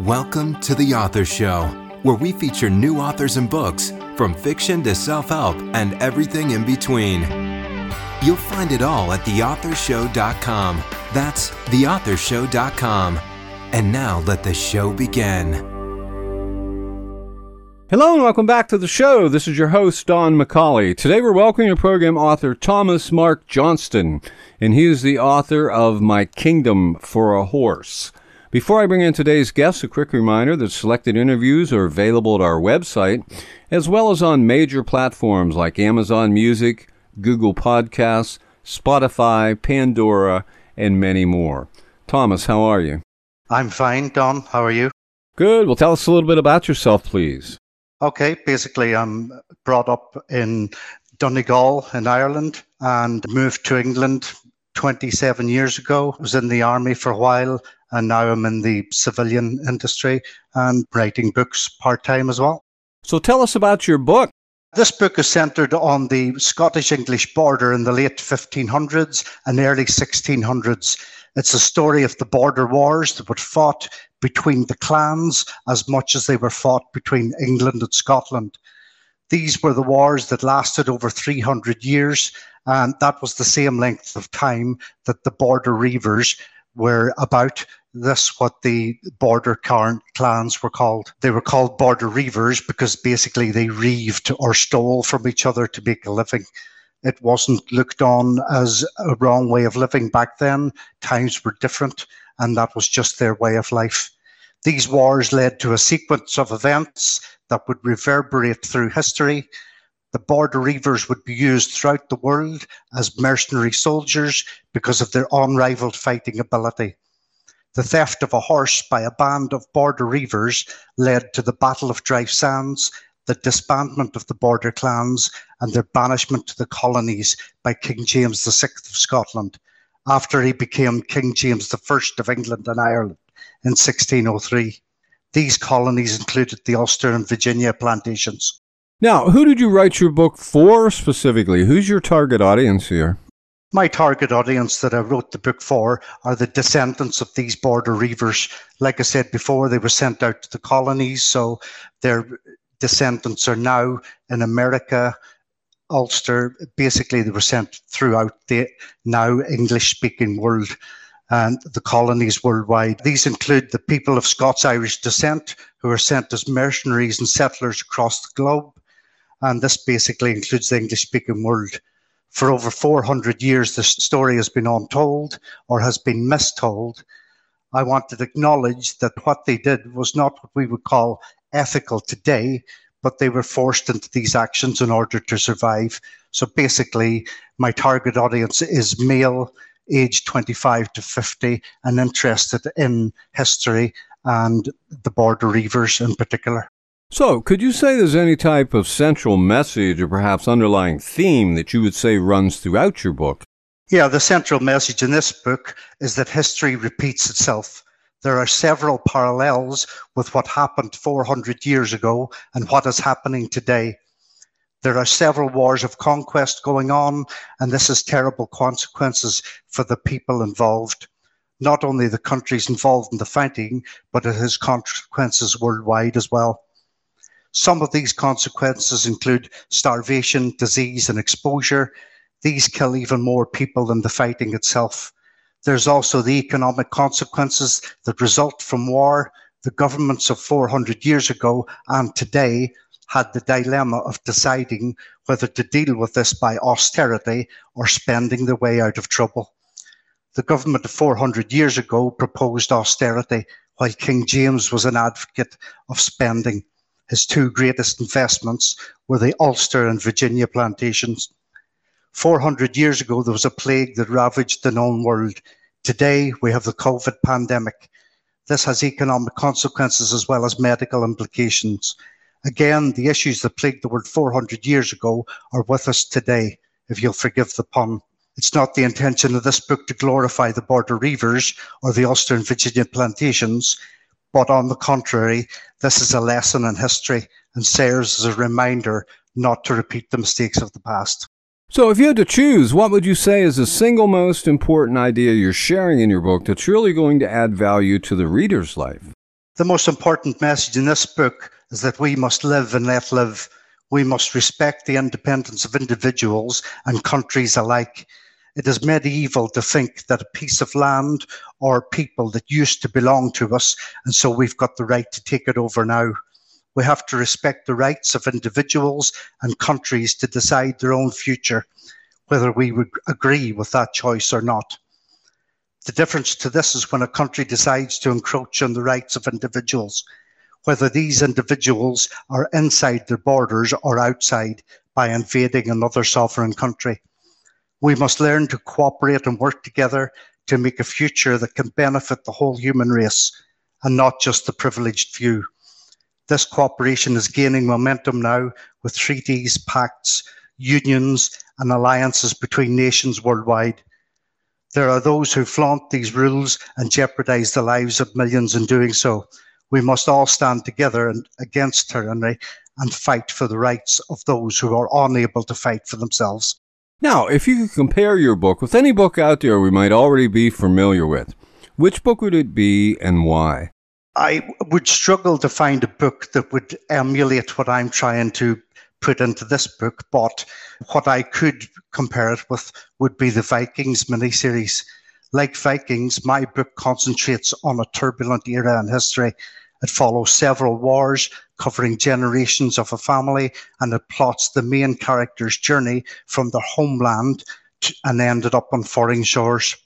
Welcome to The Author Show, where we feature new authors and books, from fiction to self help and everything in between. You'll find it all at theauthorshow.com. That's theauthorshow.com. And now let the show begin. Hello and welcome back to the show. This is your host, Don McCauley. Today we're welcoming a program author Thomas Mark Johnston, and he is the author of My Kingdom for a Horse. Before I bring in today's guests, a quick reminder that selected interviews are available at our website, as well as on major platforms like Amazon Music, Google Podcasts, Spotify, Pandora, and many more. Thomas, how are you? I'm fine, Don. How are you? Good. Well, tell us a little bit about yourself, please. Okay, basically, I'm brought up in Donegal in Ireland and moved to England 27 years ago. I was in the army for a while and now I'm in the civilian industry and writing books part time as well. So tell us about your book. This book is centered on the Scottish English border in the late 1500s and early 1600s. It's a story of the border wars that were fought between the clans as much as they were fought between England and Scotland. These were the wars that lasted over 300 years, and that was the same length of time that the border reivers were about this what the border clans were called. They were called border reivers because basically they reived or stole from each other to make a living. It wasn't looked on as a wrong way of living back then. Times were different, and that was just their way of life. These wars led to a sequence of events that would reverberate through history. The border reivers would be used throughout the world as mercenary soldiers because of their unrivaled fighting ability. The theft of a horse by a band of border reivers led to the Battle of Dryfe Sands, the disbandment of the border clans, and their banishment to the colonies by King James VI of Scotland after he became King James I of England and Ireland in 1603. These colonies included the Ulster and Virginia plantations. Now, who did you write your book for specifically? Who's your target audience here? My target audience that I wrote the book for are the descendants of these border reivers. Like I said before, they were sent out to the colonies, so their descendants are now in America, Ulster. Basically, they were sent throughout the now English speaking world and the colonies worldwide. These include the people of Scots Irish descent who were sent as mercenaries and settlers across the globe. And this basically includes the English speaking world. For over 400 years, this story has been untold or has been mistold. I want to acknowledge that what they did was not what we would call ethical today, but they were forced into these actions in order to survive. So basically, my target audience is male, age 25 to 50, and interested in history and the border reivers in particular. So, could you say there's any type of central message or perhaps underlying theme that you would say runs throughout your book? Yeah, the central message in this book is that history repeats itself. There are several parallels with what happened 400 years ago and what is happening today. There are several wars of conquest going on, and this has terrible consequences for the people involved. Not only the countries involved in the fighting, but it has consequences worldwide as well. Some of these consequences include starvation, disease, and exposure. These kill even more people than the fighting itself. There's also the economic consequences that result from war. The governments of 400 years ago and today had the dilemma of deciding whether to deal with this by austerity or spending their way out of trouble. The government of 400 years ago proposed austerity, while King James was an advocate of spending. His two greatest investments were the Ulster and Virginia plantations. 400 years ago, there was a plague that ravaged the known world. Today, we have the COVID pandemic. This has economic consequences as well as medical implications. Again, the issues that plagued the world 400 years ago are with us today, if you'll forgive the pun. It's not the intention of this book to glorify the border reivers or the Ulster and Virginia plantations. But on the contrary, this is a lesson in history and serves as a reminder not to repeat the mistakes of the past. So, if you had to choose, what would you say is the single most important idea you're sharing in your book that's really going to add value to the reader's life? The most important message in this book is that we must live and let live. We must respect the independence of individuals and countries alike. It is medieval to think that a piece of land or people that used to belong to us, and so we've got the right to take it over now. We have to respect the rights of individuals and countries to decide their own future, whether we would agree with that choice or not. The difference to this is when a country decides to encroach on the rights of individuals, whether these individuals are inside their borders or outside by invading another sovereign country. We must learn to cooperate and work together to make a future that can benefit the whole human race and not just the privileged few. This cooperation is gaining momentum now with treaties, pacts, unions, and alliances between nations worldwide. There are those who flaunt these rules and jeopardize the lives of millions in doing so. We must all stand together and, against tyranny and fight for the rights of those who are unable to fight for themselves. Now, if you could compare your book with any book out there we might already be familiar with, which book would it be and why? I would struggle to find a book that would emulate what I'm trying to put into this book, but what I could compare it with would be the Vikings miniseries. Like Vikings, my book concentrates on a turbulent era in history. It follows several wars covering generations of a family and it plots the main character's journey from their homeland to, and ended up on foreign shores.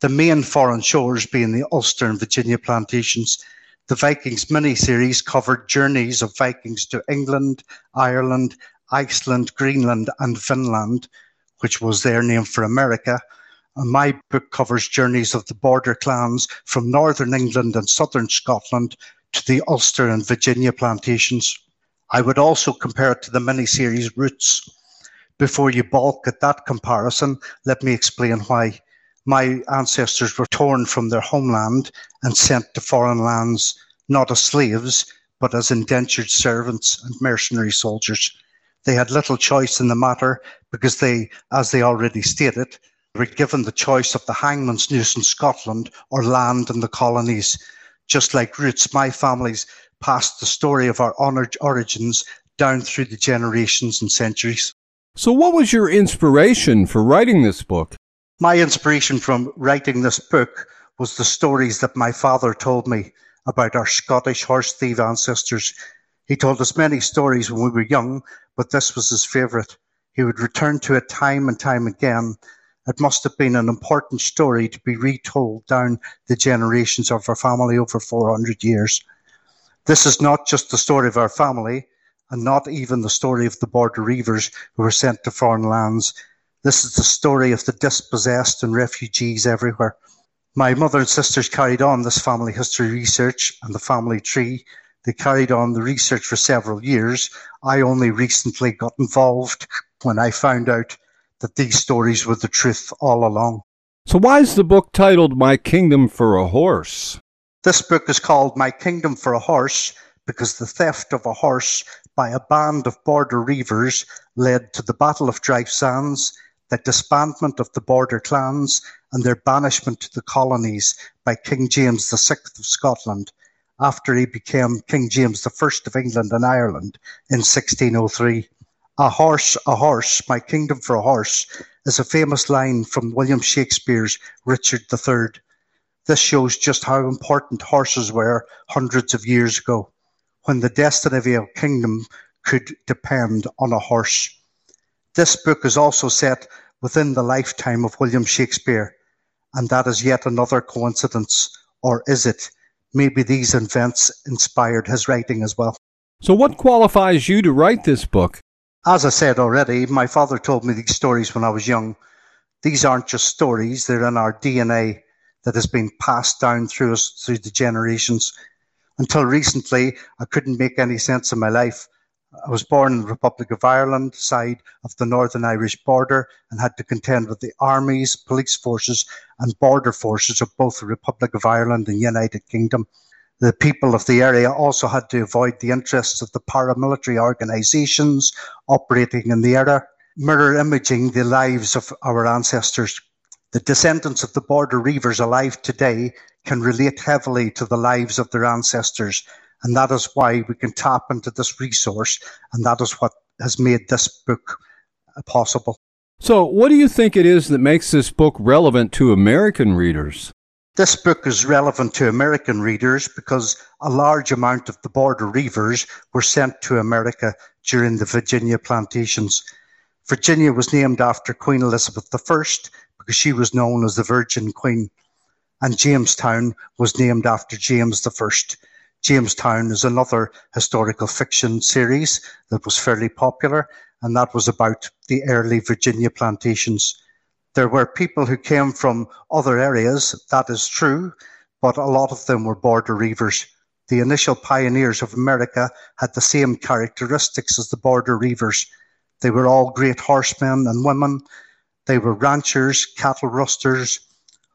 The main foreign shores being the Ulster and Virginia plantations the Vikings miniseries covered journeys of Vikings to England, Ireland, Iceland, Greenland, and Vinland, which was their name for America. And my book covers journeys of the border clans from northern England and southern Scotland to the Ulster and Virginia plantations. I would also compare it to the miniseries Roots. Before you balk at that comparison, let me explain why my ancestors were torn from their homeland and sent to foreign lands, not as slaves, but as indentured servants and mercenary soldiers. They had little choice in the matter because they, as they already stated, were given the choice of the hangman's noose in Scotland or land in the colonies. Just like roots, my family's passed the story of our honoured origins down through the generations and centuries. So, what was your inspiration for writing this book? My inspiration from writing this book was the stories that my father told me about our Scottish horse thief ancestors. He told us many stories when we were young, but this was his favourite. He would return to it time and time again. It must have been an important story to be retold down the generations of our family over 400 years. This is not just the story of our family, and not even the story of the border reivers who were sent to foreign lands. This is the story of the dispossessed and refugees everywhere. My mother and sisters carried on this family history research and the family tree. They carried on the research for several years. I only recently got involved when I found out that these stories were the truth all along. So, why is the book titled My Kingdom for a Horse? This book is called My Kingdom for a Horse because the theft of a horse by a band of border reivers led to the Battle of Dryfe Sands, the disbandment of the border clans and their banishment to the colonies by King James VI of Scotland after he became King James I of England and Ireland in 1603. A horse, a horse, my kingdom for a horse is a famous line from William Shakespeare's Richard III. This shows just how important horses were hundreds of years ago, when the destiny of a kingdom could depend on a horse. This book is also set within the lifetime of William Shakespeare, and that is yet another coincidence, or is it? Maybe these events inspired his writing as well. So, what qualifies you to write this book? As I said already, my father told me these stories when I was young. These aren't just stories, they're in our DNA that has been passed down through us through the generations. Until recently, I couldn't make any sense of my life. I was born in the Republic of Ireland, side of the Northern Irish border, and had to contend with the armies, police forces, and border forces of both the Republic of Ireland and the United Kingdom. The people of the area also had to avoid the interests of the paramilitary organisations operating in the area, mirror imaging the lives of our ancestors. The descendants of the border reivers alive today can relate heavily to the lives of their ancestors, and that is why we can tap into this resource, and that is what has made this book possible. So, what do you think it is that makes this book relevant to American readers? This book is relevant to American readers because a large amount of the border reivers were sent to America during the Virginia plantations. Virginia was named after Queen Elizabeth I because she was known as the Virgin Queen, and Jamestown was named after James I. Jamestown is another historical fiction series that was fairly popular, and that was about the early Virginia plantations. There were people who came from other areas, that is true, but a lot of them were border reivers. The initial pioneers of America had the same characteristics as the border reivers. They were all great horsemen and women. They were ranchers, cattle rusters,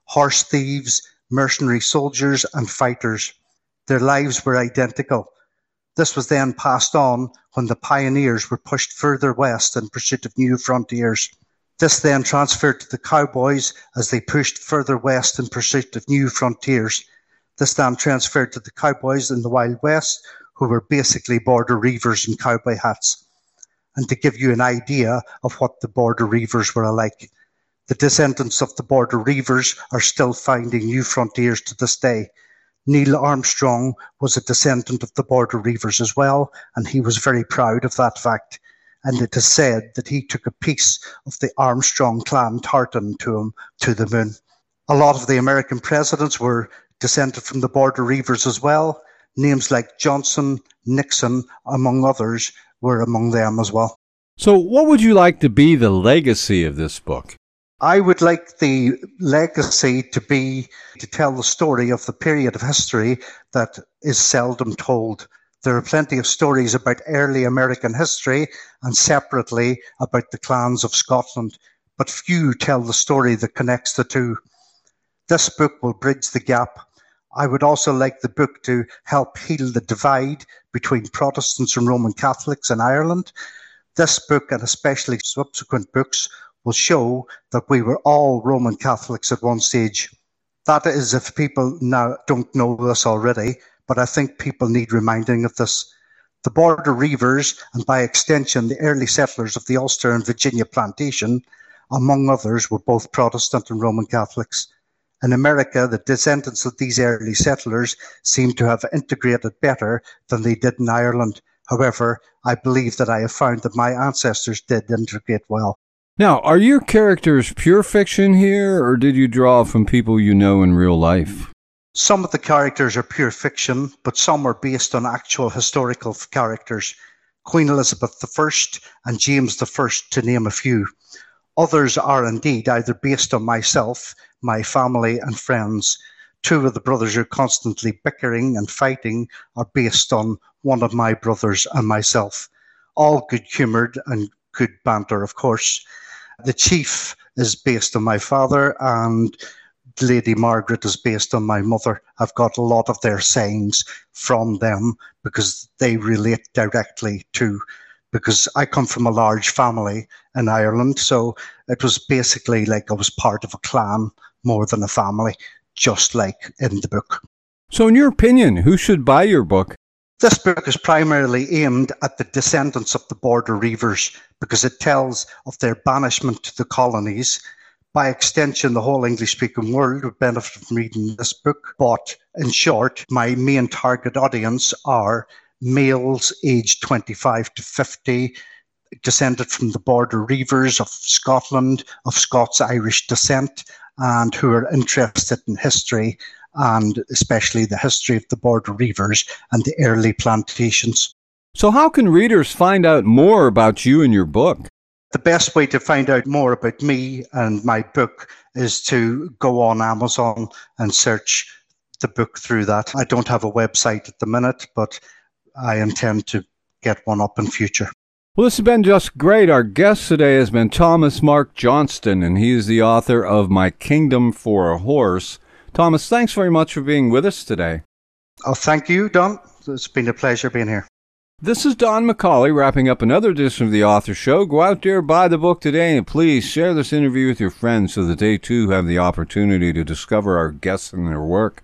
horse thieves, mercenary soldiers, and fighters. Their lives were identical. This was then passed on when the pioneers were pushed further west in pursuit of new frontiers. This then transferred to the cowboys as they pushed further west in pursuit of new frontiers. This then transferred to the cowboys in the Wild West, who were basically border reivers in cowboy hats. And to give you an idea of what the border reivers were like, the descendants of the border reivers are still finding new frontiers to this day. Neil Armstrong was a descendant of the border reivers as well, and he was very proud of that fact and it is said that he took a piece of the Armstrong clan tartan to him to the moon. A lot of the American presidents were descended from the border reivers as well. Names like Johnson, Nixon, among others, were among them as well. So, what would you like to be the legacy of this book? I would like the legacy to be to tell the story of the period of history that is seldom told. There are plenty of stories about early American history and separately about the clans of Scotland, but few tell the story that connects the two. This book will bridge the gap. I would also like the book to help heal the divide between Protestants and Roman Catholics in Ireland. This book, and especially subsequent books, will show that we were all Roman Catholics at one stage. That is, if people now don't know this already, but I think people need reminding of this. The border reivers, and by extension, the early settlers of the Ulster and Virginia plantation, among others, were both Protestant and Roman Catholics. In America, the descendants of these early settlers seem to have integrated better than they did in Ireland. However, I believe that I have found that my ancestors did integrate well. Now, are your characters pure fiction here, or did you draw from people you know in real life? Some of the characters are pure fiction, but some are based on actual historical characters. Queen Elizabeth I and James I, to name a few. Others are indeed either based on myself, my family, and friends. Two of the brothers who are constantly bickering and fighting are based on one of my brothers and myself. All good humoured and good banter, of course. The chief is based on my father, and Lady Margaret is based on my mother. I've got a lot of their sayings from them because they relate directly to because I come from a large family in Ireland. So it was basically like I was part of a clan more than a family, just like in the book. So, in your opinion, who should buy your book? This book is primarily aimed at the descendants of the border reivers because it tells of their banishment to the colonies by extension, the whole English speaking world would benefit from reading this book. But in short, my main target audience are males aged 25 to 50, descended from the border reivers of Scotland, of Scots Irish descent, and who are interested in history and especially the history of the border reivers and the early plantations. So, how can readers find out more about you and your book? The best way to find out more about me and my book is to go on Amazon and search the book through that. I don't have a website at the minute, but I intend to get one up in future. Well, this has been just great. Our guest today has been Thomas Mark Johnston, and he is the author of My Kingdom for a Horse. Thomas, thanks very much for being with us today. Oh, thank you, Don. It's been a pleasure being here. This is Don McCauley wrapping up another edition of the Author Show. Go out there, buy the book today, and please share this interview with your friends so that they too have the opportunity to discover our guests and their work.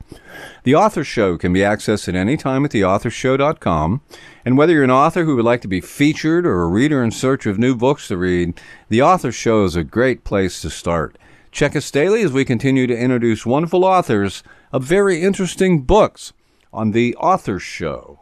The Author Show can be accessed at any time at theauthorshow.com. And whether you're an author who would like to be featured or a reader in search of new books to read, The Author Show is a great place to start. Check us daily as we continue to introduce wonderful authors of very interesting books on The Author Show.